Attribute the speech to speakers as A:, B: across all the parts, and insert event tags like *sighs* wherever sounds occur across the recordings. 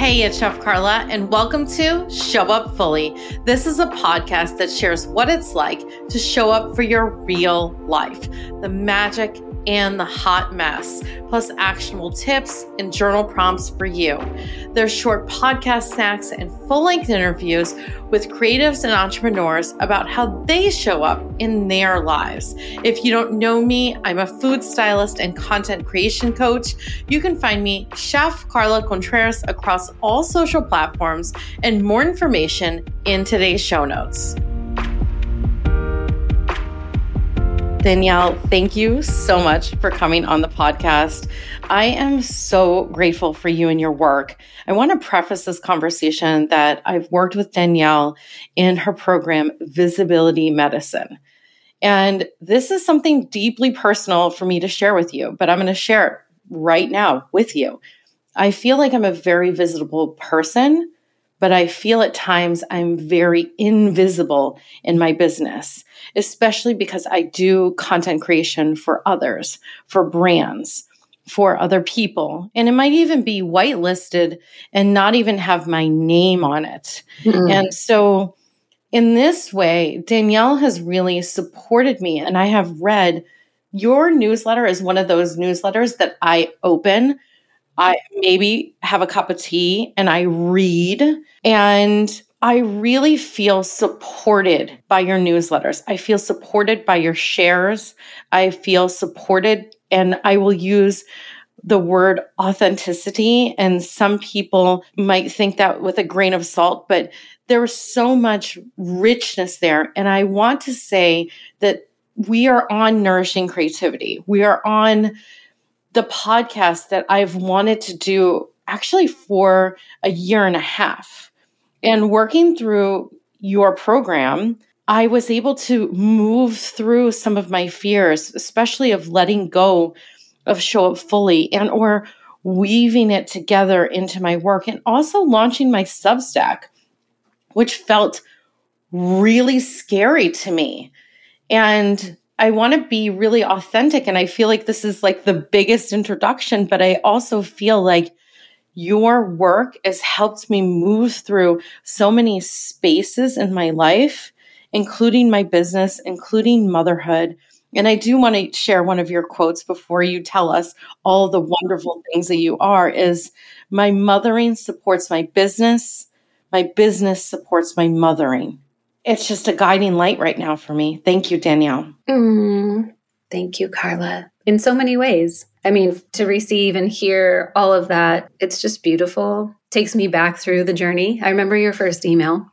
A: Hey, it's Chef Carla, and welcome to Show Up Fully. This is a podcast that shares what it's like to show up for your real life, the magic and the hot mess, plus actionable tips and journal prompts for you. There's short podcast snacks and full length interviews with creatives and entrepreneurs about how they show up in their lives. If you don't know me, I'm a food stylist and content creation coach. You can find me, Chef Carla Contreras, across all social platforms, and more information in today's show notes. Danielle, thank you so much for coming on the podcast. I am so grateful for you and your work. I want to preface this conversation that I've worked with Danielle in her program, Visibility Medicine. And this is something deeply personal for me to share with you, but I'm going to share it right now with you. I feel like I'm a very visible person, but I feel at times I'm very invisible in my business especially because I do content creation for others, for brands, for other people. And it might even be whitelisted and not even have my name on it. Mm-hmm. And so, in this way, Danielle has really supported me. And I have read your newsletter is one of those newsletters that I open. I maybe have a cup of tea and I read. And I really feel supported by your newsletters. I feel supported by your shares. I feel supported, and I will use the word authenticity. And some people might think that with a grain of salt, but there was so much richness there. And I want to say that we are on Nourishing Creativity. We are on the podcast that I've wanted to do actually for a year and a half and working through your program, I was able to move through some of my fears, especially of letting go of show up fully and or weaving it together into my work and also launching my Substack, which felt really scary to me. And I want to be really authentic. And I feel like this is like the biggest introduction, but I also feel like your work has helped me move through so many spaces in my life, including my business, including motherhood. And I do want to share one of your quotes before you tell us all the wonderful things that you are is my mothering supports my business. My business supports my mothering. It's just a guiding light right now for me. Thank you, Danielle.
B: Mm, thank you, Carla. In so many ways. I mean, to receive and hear all of that, it's just beautiful. Takes me back through the journey. I remember your first email,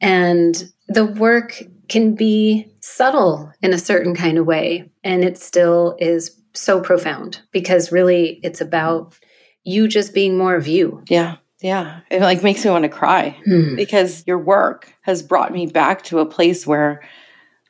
B: and the work can be subtle in a certain kind of way, and it still is so profound because really it's about you just being more of you.
A: Yeah. Yeah. It like makes me want to cry hmm. because your work has brought me back to a place where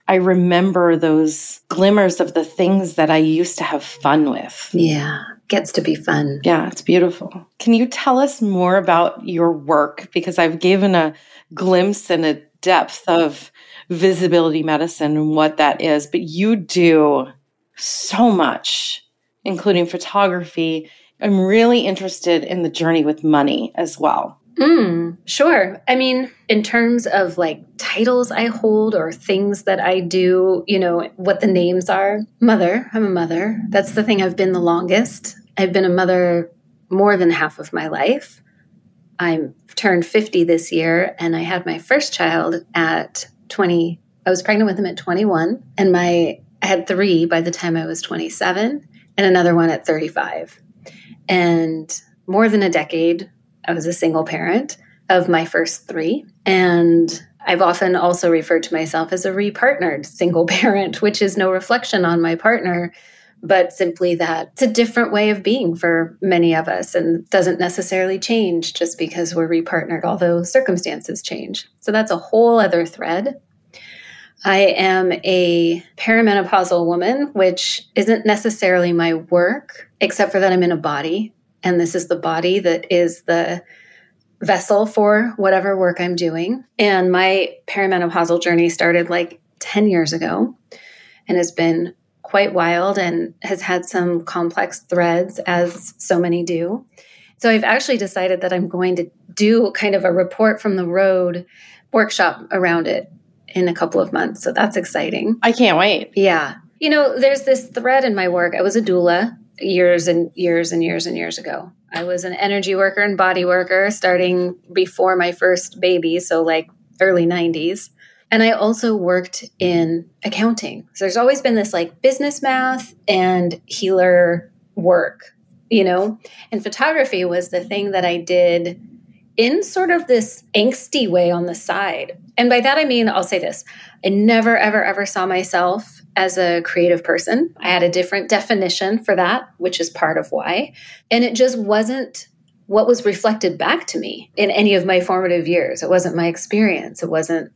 A: I remember those glimmers of the things that I used to have fun with.
B: Yeah, gets to be fun.
A: Yeah, it's beautiful. Can you tell us more about your work? Because I've given a glimpse and a depth of visibility medicine and what that is, but you do so much, including photography. I'm really interested in the journey with money as well.
B: Mm, sure. I mean, in terms of like titles I hold or things that I do, you know, what the names are. Mother, I'm a mother. That's the thing I've been the longest. I've been a mother more than half of my life. I'm turned 50 this year and I had my first child at 20. I was pregnant with him at 21 and my I had 3 by the time I was 27 and another one at 35. And more than a decade I was a single parent of my first three. And I've often also referred to myself as a repartnered single *laughs* parent, which is no reflection on my partner, but simply that it's a different way of being for many of us and doesn't necessarily change just because we're repartnered, although circumstances change. So that's a whole other thread. I am a perimenopausal woman, which isn't necessarily my work, except for that I'm in a body and this is the body that is the vessel for whatever work I'm doing. And my perimenopausal journey started like 10 years ago and has been quite wild and has had some complex threads, as so many do. So I've actually decided that I'm going to do kind of a report from the road workshop around it in a couple of months. So that's exciting.
A: I can't wait.
B: Yeah. You know, there's this thread in my work. I was a doula years and years and years and years ago. I was an energy worker and body worker starting before my first baby, so like early 90s. And I also worked in accounting. So there's always been this like business math and healer work, you know? And photography was the thing that I did in sort of this angsty way on the side. And by that I mean, I'll say this I never, ever, ever saw myself as a creative person. I had a different definition for that, which is part of why. And it just wasn't what was reflected back to me in any of my formative years. It wasn't my experience. It wasn't,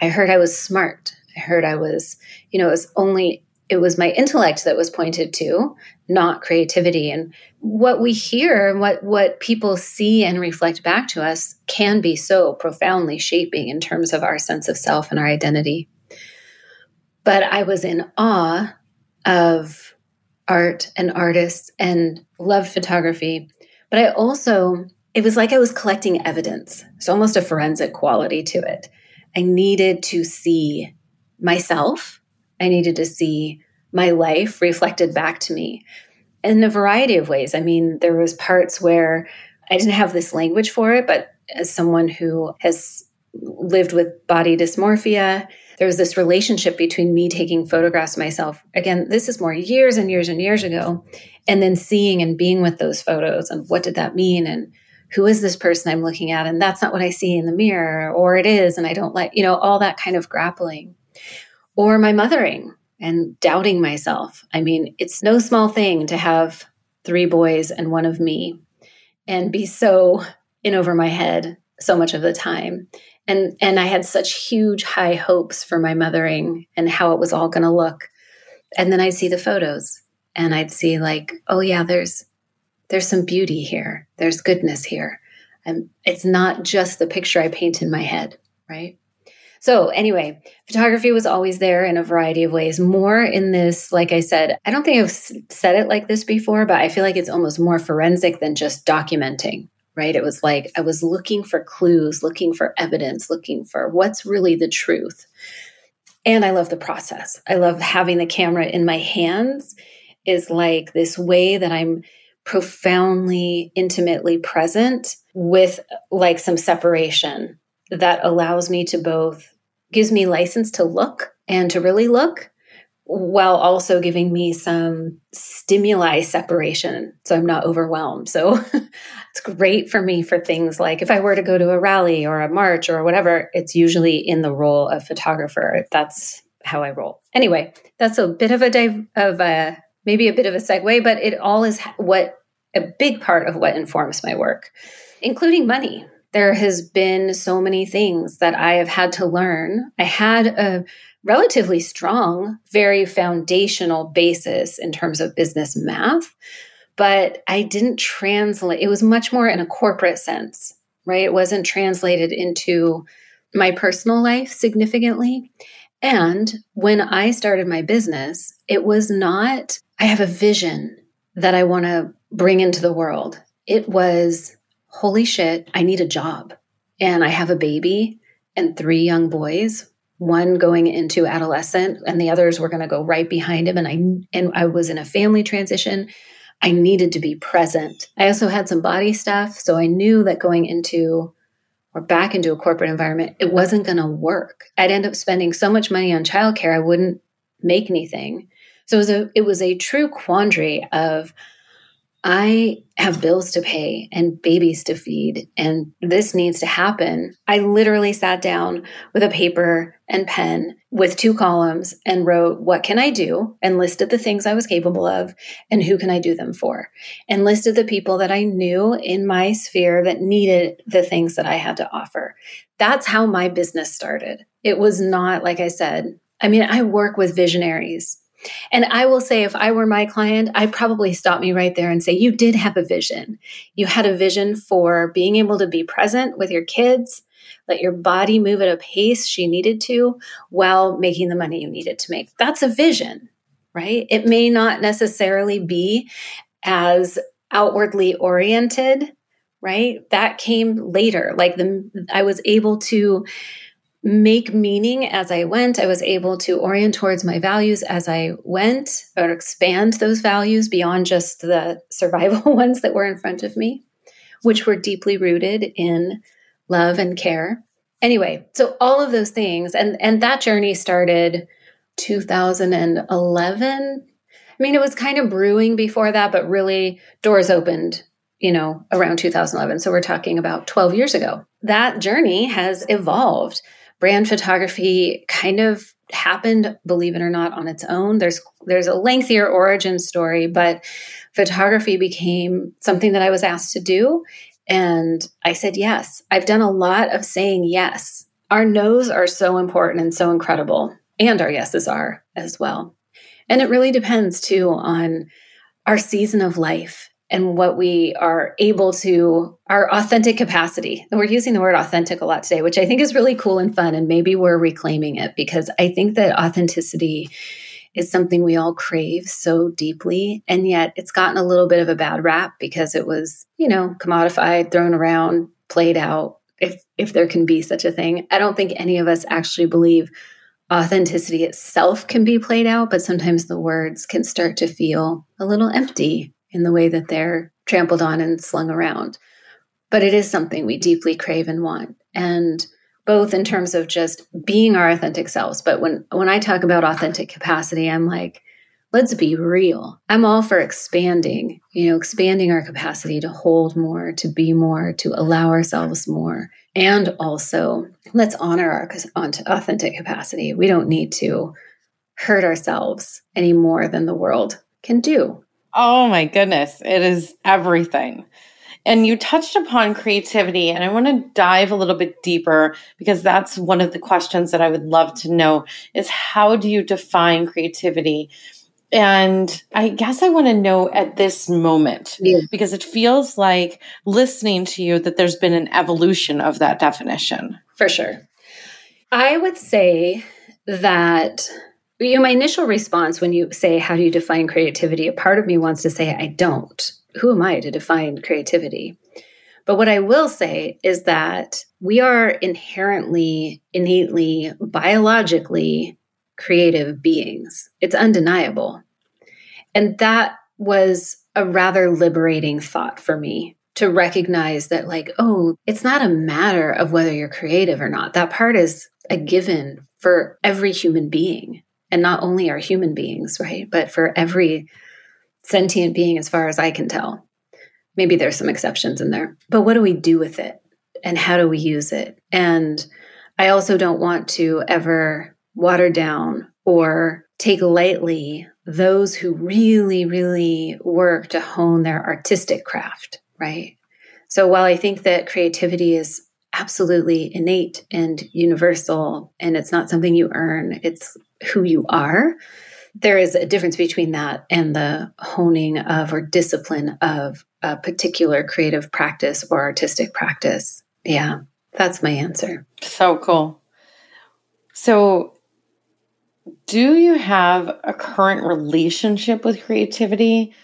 B: I heard I was smart. I heard I was, you know, it was only, it was my intellect that was pointed to, not creativity. And what we hear, what, what people see and reflect back to us can be so profoundly shaping in terms of our sense of self and our identity. But I was in awe of art and artists and loved photography. But I also, it was like I was collecting evidence. It's almost a forensic quality to it. I needed to see myself, I needed to see my life reflected back to me in a variety of ways. I mean, there was parts where I didn't have this language for it, but as someone who has lived with body dysmorphia there was this relationship between me taking photographs of myself. Again, this is more years and years and years ago. And then seeing and being with those photos and what did that mean? And who is this person I'm looking at? And that's not what I see in the mirror, or it is, and I don't like, you know, all that kind of grappling. Or my mothering and doubting myself. I mean, it's no small thing to have three boys and one of me and be so in over my head so much of the time and and I had such huge high hopes for my mothering and how it was all going to look. And then I'd see the photos and I'd see like, oh yeah, there's there's some beauty here. There's goodness here. And it's not just the picture I paint in my head, right? So, anyway, photography was always there in a variety of ways. More in this, like I said, I don't think I've said it like this before, but I feel like it's almost more forensic than just documenting, right? It was like I was looking for clues, looking for evidence, looking for what's really the truth. And I love the process. I love having the camera in my hands is like this way that I'm profoundly intimately present with like some separation that allows me to both gives me license to look and to really look while also giving me some stimuli separation so I'm not overwhelmed. So *laughs* it's great for me for things like if I were to go to a rally or a march or whatever, it's usually in the role of photographer. That's how I roll. Anyway, that's a bit of a dive of a maybe a bit of a segue, but it all is what a big part of what informs my work, including money. There has been so many things that I have had to learn. I had a relatively strong, very foundational basis in terms of business math, but I didn't translate. It was much more in a corporate sense, right? It wasn't translated into my personal life significantly. And when I started my business, it was not, I have a vision that I want to bring into the world. It was, holy shit, I need a job. And I have a baby and three young boys one going into adolescent and the others were going to go right behind him and I and I was in a family transition. I needed to be present. I also had some body stuff, so I knew that going into or back into a corporate environment, it wasn't going to work. I'd end up spending so much money on childcare I wouldn't make anything. So it was a it was a true quandary of I have bills to pay and babies to feed, and this needs to happen. I literally sat down with a paper and pen with two columns and wrote, What can I do? and listed the things I was capable of and who can I do them for, and listed the people that I knew in my sphere that needed the things that I had to offer. That's how my business started. It was not, like I said, I mean, I work with visionaries and I will say, if I were my client, I'd probably stop me right there and say, You did have a vision. You had a vision for being able to be present with your kids, let your body move at a pace she needed to while making the money you needed to make. That's a vision, right? It may not necessarily be as outwardly oriented right? That came later. Like the I was able to make meaning as I went. I was able to orient towards my values as I went or expand those values beyond just the *laughs* survival *laughs* ones that were in front of me, which were deeply rooted in love and care. Anyway, so all of those things and and that journey started 2011. I mean, it was kind of brewing before that, but really doors opened, you know, around 2011. So we're talking about 12 years ago. That journey has evolved. Brand photography kind of happened, believe it or not, on its own. There's there's a lengthier origin story, but photography became something that I was asked to do. And I said yes. I've done a lot of saying yes. Our no's are so important and so incredible and our yeses are as well. And it really depends too on our season of life and what we are able to, our authentic capacity. And we're using the word authentic a lot today, which I think is really cool and fun. And maybe we're reclaiming it because I think that authenticity is something we all crave so deeply. And yet it's gotten a little bit of a bad rap because it was, you know, commodified, thrown around, played out, if if there can be such a thing. I don't think any of us actually believe authenticity itself can be played out, but sometimes the words can start to feel a little empty in the way that they're trampled on and slung around. But it is something we deeply crave and want. And both in terms of just being our authentic selves, but when when I talk about authentic capacity, I'm like, let's be real. I'm all for expanding, you know, expanding our capacity to hold more, to be more, to allow ourselves more. And also, let's honor our authentic capacity. We don't need to hurt ourselves any more than the world can do.
A: Oh my goodness, it is everything. And you touched upon creativity, and I want to dive a little bit deeper because that's one of the questions that I would love to know is how do you define creativity? And I guess I want to know at this moment yeah. because it feels like listening to you that there's been an evolution of that definition.
B: For sure. I would say that you know, my initial response when you say, How do you define creativity? A part of me wants to say, I don't. Who am I to define creativity? But what I will say is that we are inherently, innately, biologically creative beings. It's undeniable. And that was a rather liberating thought for me to recognize that, like, oh, it's not a matter of whether you're creative or not. That part is a given for every human being. And not only are human beings, right? But for every sentient being, as far as I can tell. Maybe there's some exceptions in there. But what do we do with it? And how do we use it? And I also don't want to ever water down or take lightly those who really, really work to hone their artistic craft, right? So while I think that creativity is absolutely innate and universal, and it's not something you earn, it's who you are, there is a difference between that and the honing of or discipline of a particular creative practice or artistic practice. Yeah, that's my answer.
A: So cool. So, do you have a current relationship with creativity?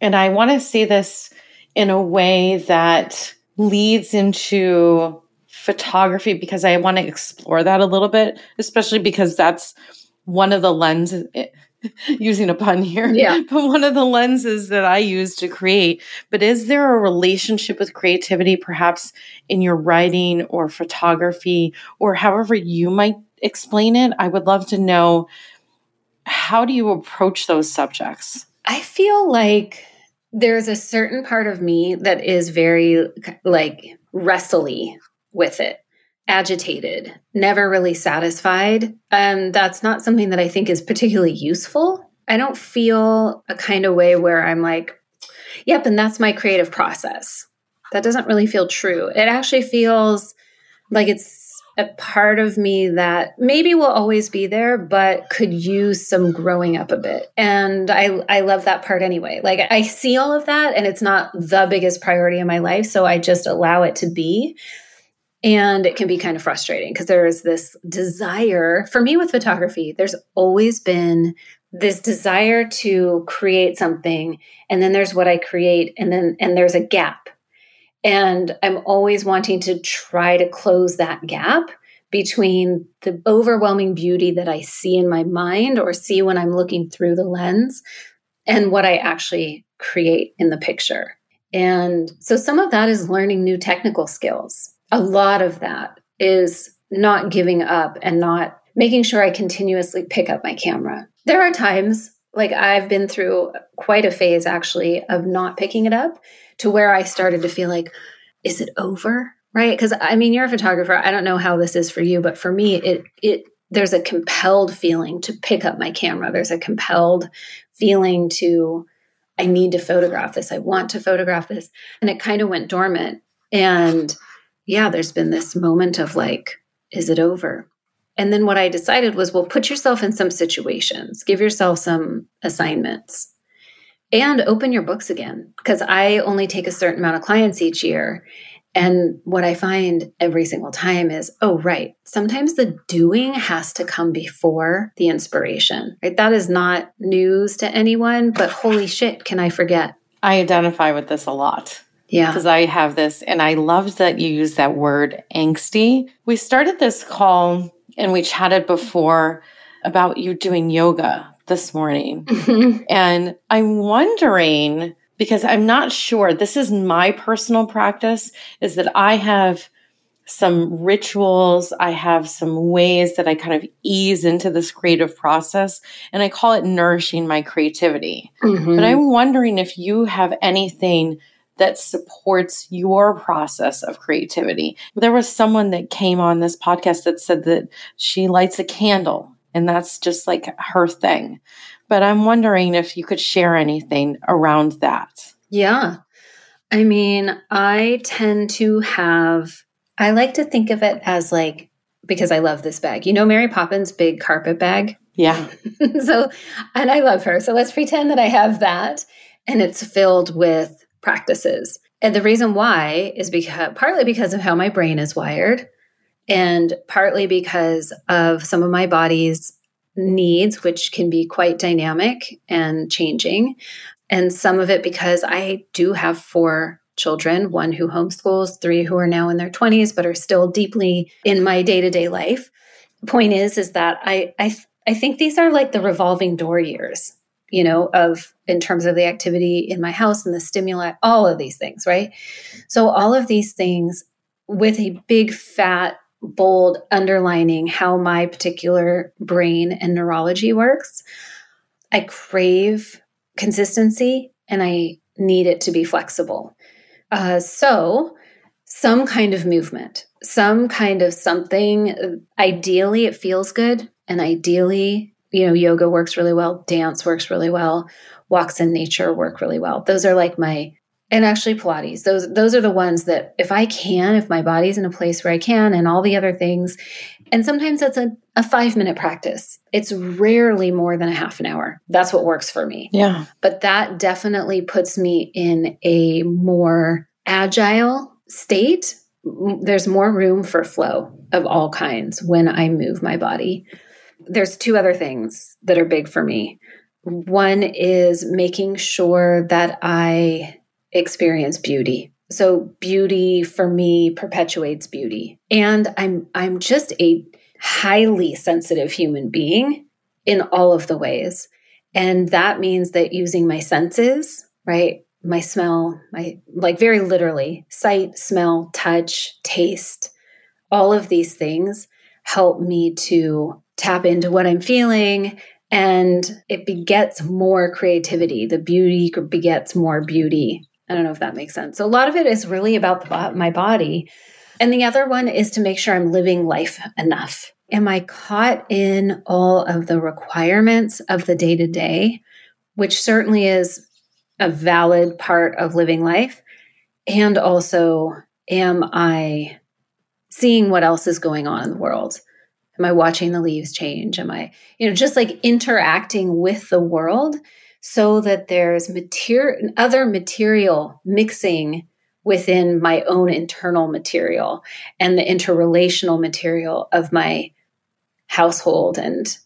A: And I want to say this in a way that leads into photography because I want to explore that a little bit, especially because that's one of the lenses *laughs* using a pun here
B: yeah. *laughs*
A: but one of the lenses that i use to create. But is there a relationship with creativity perhaps in your writing or photography or however you might explain it? I would love to know how do you approach those subjects?
B: I feel like there's a certain part of me that is very like wrestly with it agitated, never really satisfied. And that's not something that I think is particularly useful. I don't feel a kind of way where I'm like, yep, and that's my creative process. That doesn't really feel true. It actually feels like it's a part of me that maybe will always be there, but could use some growing up a bit. And I, I love that part anyway. Like I see all of that and it's not the biggest priority in my life. So I just allow it to be. And it can be kind of frustrating because there is this desire for me with photography, there's always been this desire to create something. And then there's what I create, and then and there's a gap. And I'm always wanting to try to close that gap between the overwhelming beauty that I see in my mind or see when I'm looking through the lens and what I actually create in the picture. And so some of that is learning new technical skills. A lot of that is not giving up and not making sure I continuously pick up my camera. There are times, like I've been through quite a phase actually, of not picking it up to where I started to feel like, is it over? Right? Because I mean, you're a photographer. I don't know how this is for you, but for me, it, it, there's a compelled feeling to pick up my camera. There's a compelled feeling to, I need to photograph this. I want to photograph this. And it kind of went dormant. And yeah, there's been this moment of like, is it over? And then what I decided was, well, put yourself in some situations, give yourself some assignments, and open your books again. Because I only take a certain amount of clients each year. And what I find every single time is, oh, right, sometimes the doing has to come before the inspiration, right? That is not news to anyone, but holy shit, can I forget?
A: I identify with this a lot.
B: Yeah.
A: Because I have this, and I loved that you used that word angsty. We started this call and we chatted before about you doing yoga this morning. Mm-hmm. And I'm wondering, because I'm not sure, this is my personal practice, is that I have some rituals, I have some ways that I kind of ease into this creative process, and I call it nourishing my creativity. Mm-hmm. But I'm wondering if you have anything that supports your process of creativity. There was someone that came on this podcast that said that she lights a candle and that's just like her thing. But I'm wondering if you could share anything around that.
B: Yeah. I mean, I tend to have, I like to think of it as like, because I love this bag. You know, Mary Poppins' big carpet bag?
A: Yeah. *laughs*
B: so, and I love her. So let's pretend that I have that and it's filled with practices. And the reason why is because partly because of how my brain is wired and partly because of some of my body's needs which can be quite dynamic and changing and some of it because I do have four children, one who homeschools, three who are now in their 20s but are still deeply in my day-to-day life. point is is that I I I think these are like the revolving door years you know, of in terms of the activity in my house and the stimuli, all of these things, right? So, all of these things with a big, fat, bold underlining how my particular brain and neurology works. I crave consistency and I need it to be flexible. Uh, so, some kind of movement, some kind of something. Ideally, it feels good. And ideally, you know, yoga works really well, dance works really well, walks in nature work really well. Those are like my and actually Pilates. Those those are the ones that if I can, if my body's in a place where I can and all the other things. And sometimes that's a, a five minute practice. It's rarely more than a half an hour. That's what works for me.
A: Yeah.
B: But that definitely puts me in a more agile state. There's more room for flow of all kinds when I move my body there's two other things that are big for me. One is making sure that I experience beauty. So beauty for me perpetuates beauty. And I'm I'm just a highly sensitive human being in all of the ways. And that means that using my senses, right? My smell, my like very literally, sight, smell, touch, taste, all of these things help me to tap into what I'm feeling and it begets more creativity. The beauty begets more beauty. I don't know if that makes sense. So a lot of it is really about the, my body. And the other one is to make sure I'm living life enough. Am I caught in all of the requirements of the day to day, which certainly is a valid part of living life? And also, am I seeing what else is going on in the world? Am I watching the leaves change? Am I, you know, just like interacting with the world so that there's material, other material mixing within my own internal material and the interrelational material of my household and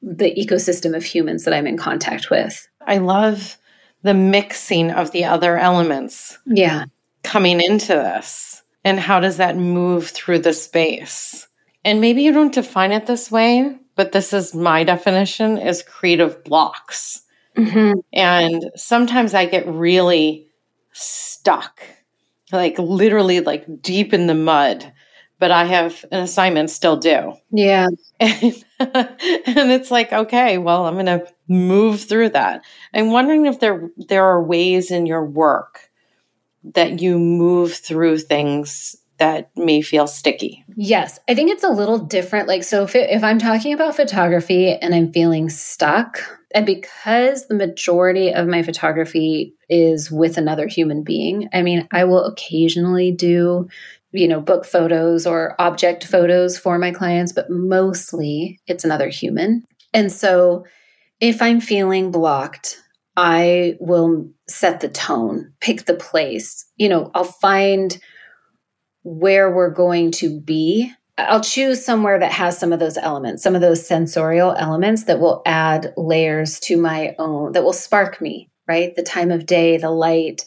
B: the ecosystem of humans that I'm in contact with.
A: I love the mixing of the other elements.
B: Yeah.
A: coming into this? And how does that move through the space? And maybe you don't define it this way, but this is my definition is creative blocks. Mm-hmm. And sometimes I get really stuck, like literally like deep in the mud, but I have an assignment still due.
B: Yeah.
A: And, *laughs* and it's like, okay, well, I'm going to move through that. I'm wondering if there there are ways in your work that you move through things that may feel sticky.
B: Yes, I think it's a little different. Like, so if, it, if I'm talking about photography and I'm feeling stuck, and because the majority of my photography is with another human being, I mean, I will occasionally do, you know, book photos or object photos for my clients, but mostly it's another human. And so if I'm feeling blocked, I will set the tone, pick the place. You know, I'll find where we're going to be. I'll choose somewhere that has some of those elements, some of those sensorial elements that will add layers to my own, that will spark me, right? The time of day, the light,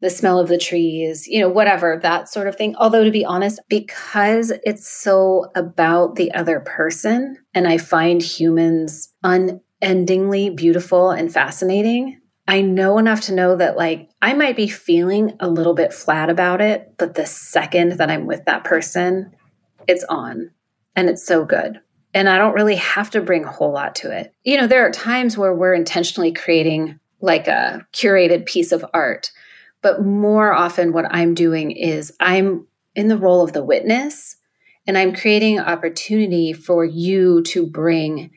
B: the smell of the trees, you know, whatever, that sort of thing. Although, to be honest, because it's so about the other person, and I find humans unendingly beautiful and fascinating, I know enough to know that like I might be feeling a little bit flat about it, but the second that I'm with that person, it's on and it's so good. And I don't really have to bring a whole lot to it. You know, there are times where we're intentionally creating like a curated piece of art, but more often what I'm doing is I'm in the role of the witness and I'm creating opportunity for you to bring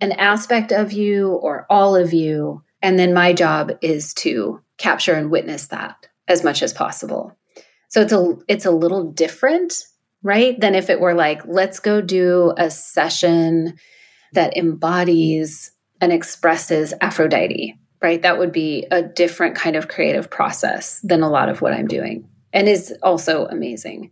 B: an aspect of you or all of you and then my job is to capture and witness that as much as possible. So it's a it's a little different, right? Than if it were like, let's go do a session that embodies and expresses Aphrodite, right? That would be a different kind of creative process than a lot of what I'm doing and is also amazing.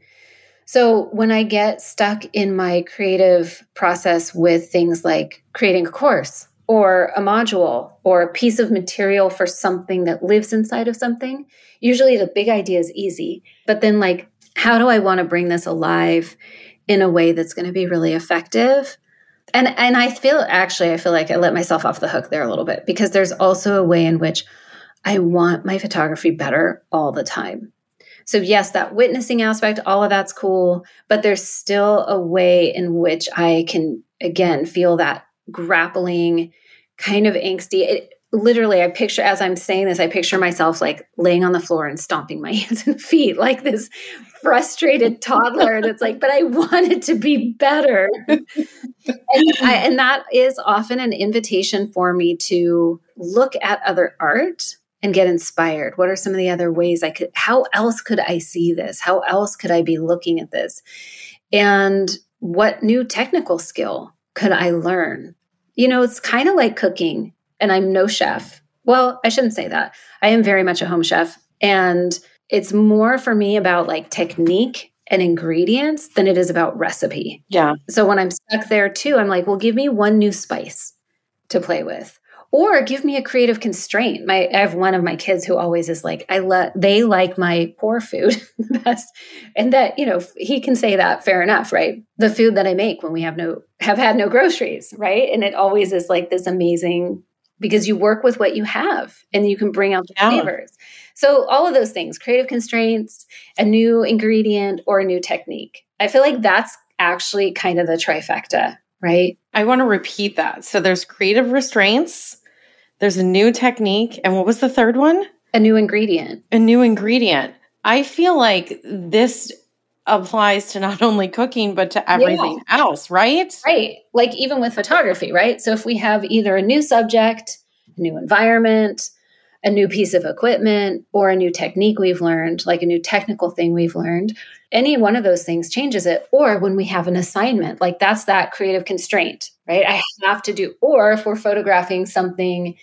B: So when I get stuck in my creative process with things like creating a course or a module or a piece of material for something that lives inside of something, usually the big idea is easy. But then, like, how do I want to bring this alive in a way that's going to be really effective? And and I feel actually I feel like I let myself off the hook there a little bit because there's also a way in which I want my photography better all the time. So yes, that witnessing aspect, all of that's cool, but there's still a way in which I can again feel that grappling kind of angsty. It, literally, I picture, as I'm saying this, I picture myself like laying on the floor and stomping my *laughs* hands and feet like this frustrated *laughs* toddler that's like, but I wanted to be better. and, I, and that is often an invitation for me to look at other art and get inspired. What are some of the other ways I could, how else could I see this? How else could I be looking at this? And what new technical skill could I learn? You know, it's kind of like cooking, and I'm no chef. Well, I shouldn't say that. I am very much a home chef, and it's more for me about like technique and ingredients than it is about recipe.
A: Yeah.
B: So when I'm stuck there too, I'm like, well, give me one new spice to play with or give me a creative constraint. My I have one of my kids who always is like, I let they like my poor food *laughs* the best, and that you know he can say that fair enough, right? The food that I make when we have no have had no groceries, right? And it always is like this amazing because you work with what you have and you can bring out the yeah. flavors. So all of those things, creative constraints, a new ingredient or a new technique. I feel like that's actually kind of the trifecta, right?
A: I want to repeat that. So there's creative restraints, there's a new technique. And what was the third one?
B: A new ingredient.
A: A new ingredient. I feel like this applies to not only cooking, but to everything yeah. else, right?
B: Right. Like even with photography, right? So if we have either a new subject, a new environment, a new piece of equipment, or a new technique we've learned, like a new technical thing we've learned, any one of those things changes it. Or when we have an assignment, like that's that creative constraint, right? I have to do, or if we're photographing something,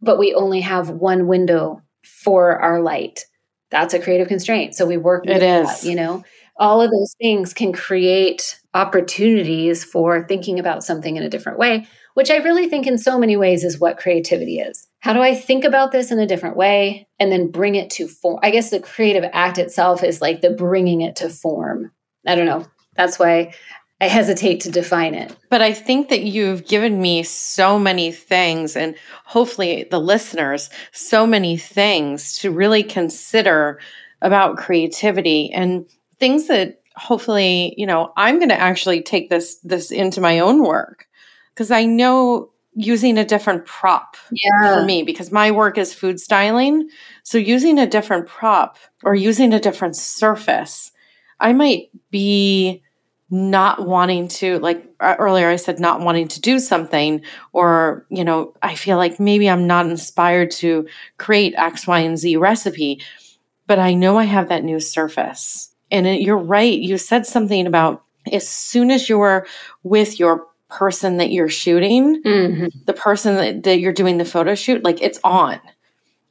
B: but we only have one window for our light, that's a creative constraint. So we work
A: with it is.
B: That, you know, all of those things can create opportunities for thinking about something in a different way, which I really think in so many ways is what creativity is how do I think about this in a different way and then bring it to form? I guess the creative act itself is like the bringing it to form. I don't know. That's why I hesitate to define it.
A: But I think that you've given me so many things, and hopefully the listeners, so many things to really consider about creativity and things that hopefully, you know, I'm going to actually take this this into my own work because I know using a different prop yeah. for me because my work is food styling. So using a different prop or using a different surface, I might be not wanting to like uh, earlier I said not wanting to do something or you know I feel like maybe I'm not inspired to create X Y and Z recipe but I know I have that new surface and it, you're right you said something about as soon as you're with your person that you're shooting, mm-hmm. the person that, that you're doing the photo shoot, like it's on.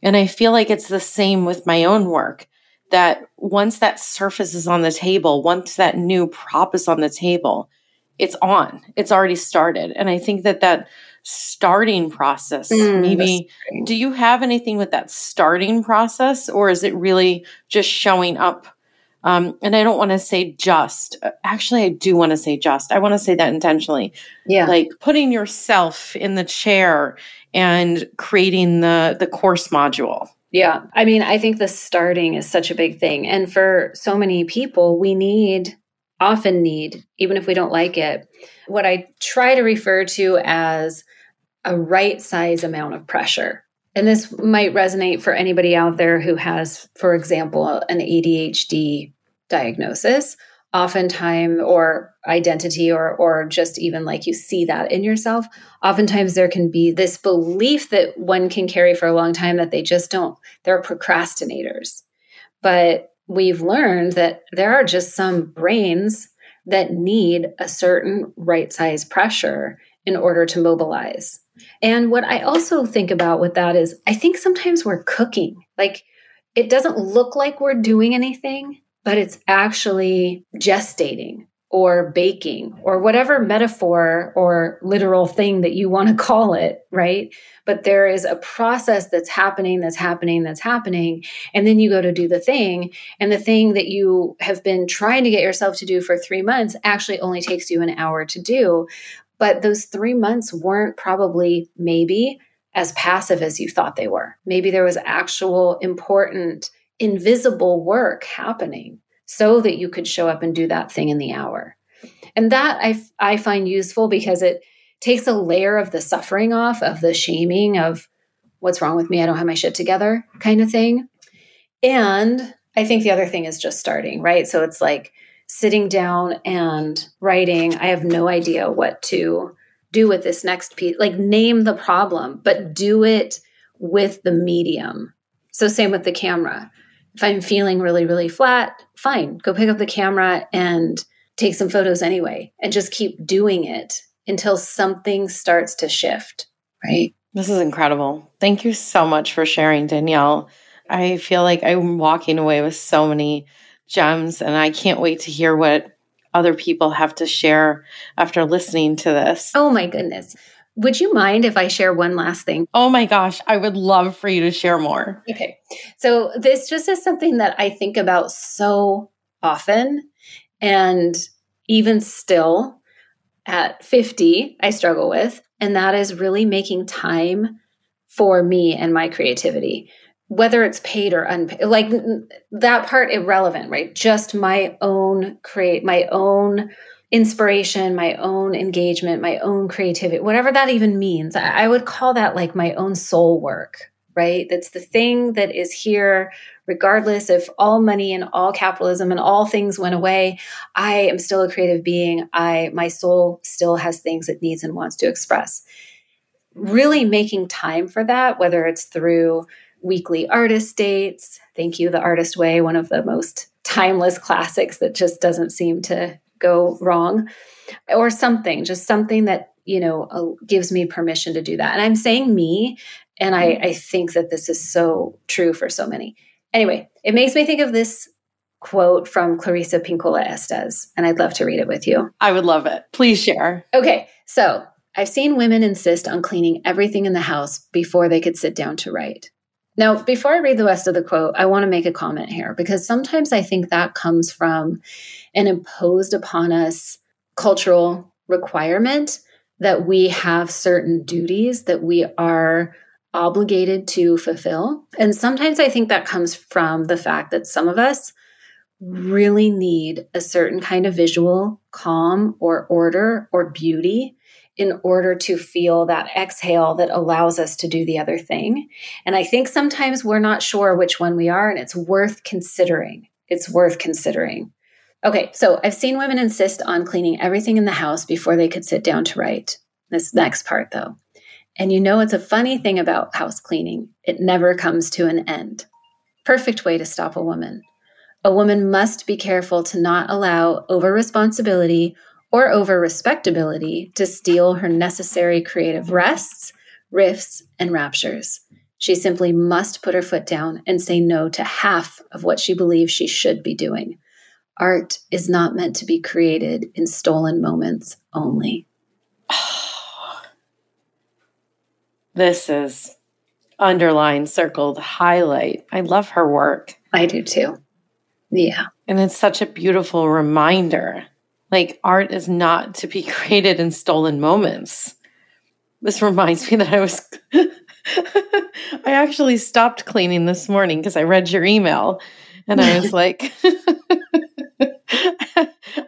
A: And I feel like it's the same with my own work that once that surface is on the table, once that new prop is on the table, it's on. It's already started. And I think that that starting process, mm, maybe, do you have anything with that starting process or is it really just showing up um, and I don't want to say just. Actually, I do want to say just. I want to say that intentionally.
B: Yeah.
A: Like putting yourself in the chair and creating the the course module.
B: Yeah. I mean, I think the starting is such a big thing. And for so many people, we need often need, even if we don't like it, what I try to refer to as a right size amount of pressure. And this might resonate for anybody out there who has, for example, an ADHD diagnosis, oftentimes, or identity, or, or just even like you see that in yourself. Oftentimes, there can be this belief that one can carry for a long time that they just don't, they're procrastinators. But we've learned that there are just some brains that need a certain right size pressure in order to mobilize. And what I also think about with that is I think sometimes we're cooking. Like it doesn't look like we're doing anything, but it's actually gestating or baking or whatever metaphor or literal thing that you want to *laughs* call it, right? But there is a process that's happening, that's happening, that's happening. And then you go to do the thing. And the thing that you have been trying to get yourself to do for three months actually only takes you an hour to do. But those three months weren't probably, maybe, as passive as you thought they were. Maybe there was actual important, invisible work happening so that you could show up and do that thing in the hour. And that I, I find useful because it takes a layer of the suffering off, of the shaming of what's wrong with me, I don't have my shit together kind of thing. And I think the other thing is just starting, right? So it's like, sitting down and writing, I have no idea what to do with this next piece. Like, name the problem, but do it with the medium. So, same with the camera. If I'm feeling really, really flat, fine, go pick up the camera and take some photos anyway, and just keep doing it until something starts to shift, right?
A: This is incredible. Thank you so much for sharing, Danielle. I feel like I'm walking away with so many gems. And I can't wait to hear what other people have to share after listening to this.
B: Oh, my goodness. Would you mind if I share one last thing?
A: Oh my gosh, I would love for you to share more.
B: Okay. So, this just is something that I think about so often. And even still at 50, I struggle with. And that is really making time for me and my creativity whether it's paid or unpaid like that part irrelevant right? Just my own create my own inspiration my own engagement my own creativity whatever that even means. I would call that like my own soul work right? That's the thing that is here regardless if all money and all capitalism and all things went away i am still a creative being. I my soul still has things it needs and wants to express. Really making time for that whether it's through weekly artist dates. Thank you, The Artist Way, one of the most timeless classics that just doesn't seem to go wrong, or something, just something that, you know, uh, gives me permission to do that. And I'm saying me, and I, I think that this is so true for so many. Anyway, it makes me think of this quote from Clarissa Pinkola Estes, and I'd love to read it with you.
A: I would love it. Please share.
B: Okay, so I've seen women insist on cleaning everything in the house before they could sit down to write. Now, before I read the rest of the quote, I want to make a comment here because sometimes I think that comes from an imposed upon us cultural requirement that we have certain duties that we are obligated to fulfill. And sometimes I think that comes from the fact that some of us really need a certain kind of visual calm or order or beauty in order to feel that exhale that allows us to do the other thing. And I think sometimes we're not sure which one we are, and it's worth considering. It's worth considering. Okay, so I've seen women insist on cleaning everything in the house before they could sit down to write. This next part, though. And you know, it's a funny thing about house cleaning it never comes to an end. Perfect way to stop a woman. A woman must be careful to not allow over responsibility or over respectability to steal her necessary creative rests, riffs, and raptures. She simply must put her foot down and say no to half of what she believes she should be doing. Art is not meant to be created in stolen moments only. *sighs*
A: This is underlined, circled, highlight. I love her work.
B: I do too. Yeah.
A: And it's such a beautiful reminder. Like, art is not to be *laughs* created in stolen moments. This reminds me that I was, *laughs* I actually stopped cleaning this morning because I read your email and I was *laughs* like,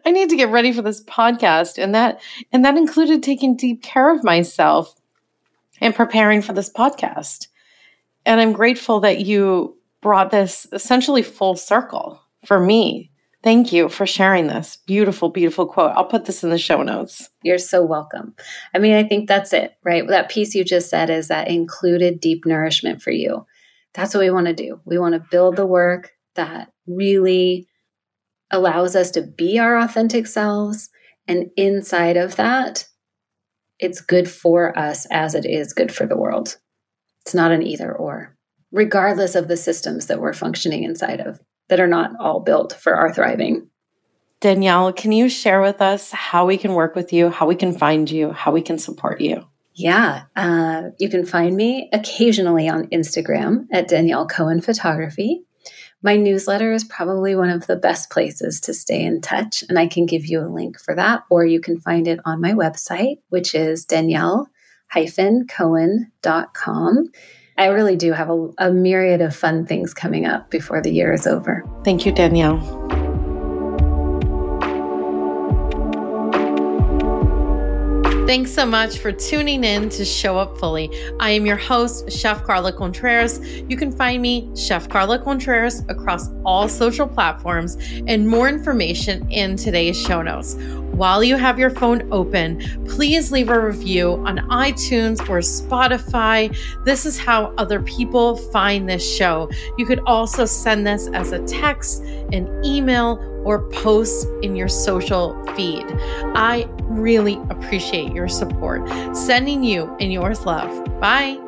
A: I need to get ready for this podcast. And that, and that included taking deep care of myself and preparing for this podcast. And I'm grateful that you brought this essentially full circle for me. Thank you for sharing this beautiful, beautiful quote. I'll put this in the show notes.
B: You're so welcome. I mean, I think that's it, right? That piece you just said is that included deep nourishment for you. That's what we want to do. We want to build the work that really allows us to be our authentic selves. And inside of that, it's good for us as it is good for the world. It's not an either or, regardless of the systems that we're functioning inside of that are not all built for our thriving.
A: Danielle, can you share with us how we can work with you, how we can find you, how we can support you?
B: Yeah, uh, you can find me occasionally on Instagram at Danielle Cohen Photography. My newsletter is probably one of the best places to stay in touch, and I can give you a link for that, or you can find it on my website, which is danielle cohen.com. I really do have a, a myriad of fun things coming up before the year is over.
A: Thank you, Danielle. Thanks so much for tuning in to Show Up Fully. I am your host, Chef Carla Contreras. You can find me, Chef Carla Contreras, across all social platforms and more information in today's show notes. While you have your phone open, please leave a review on iTunes or Spotify. This is how other people find this show. You could also send this as a text, an email, or post in your social feed. I really appreciate your support. Sending you and yours love. Bye.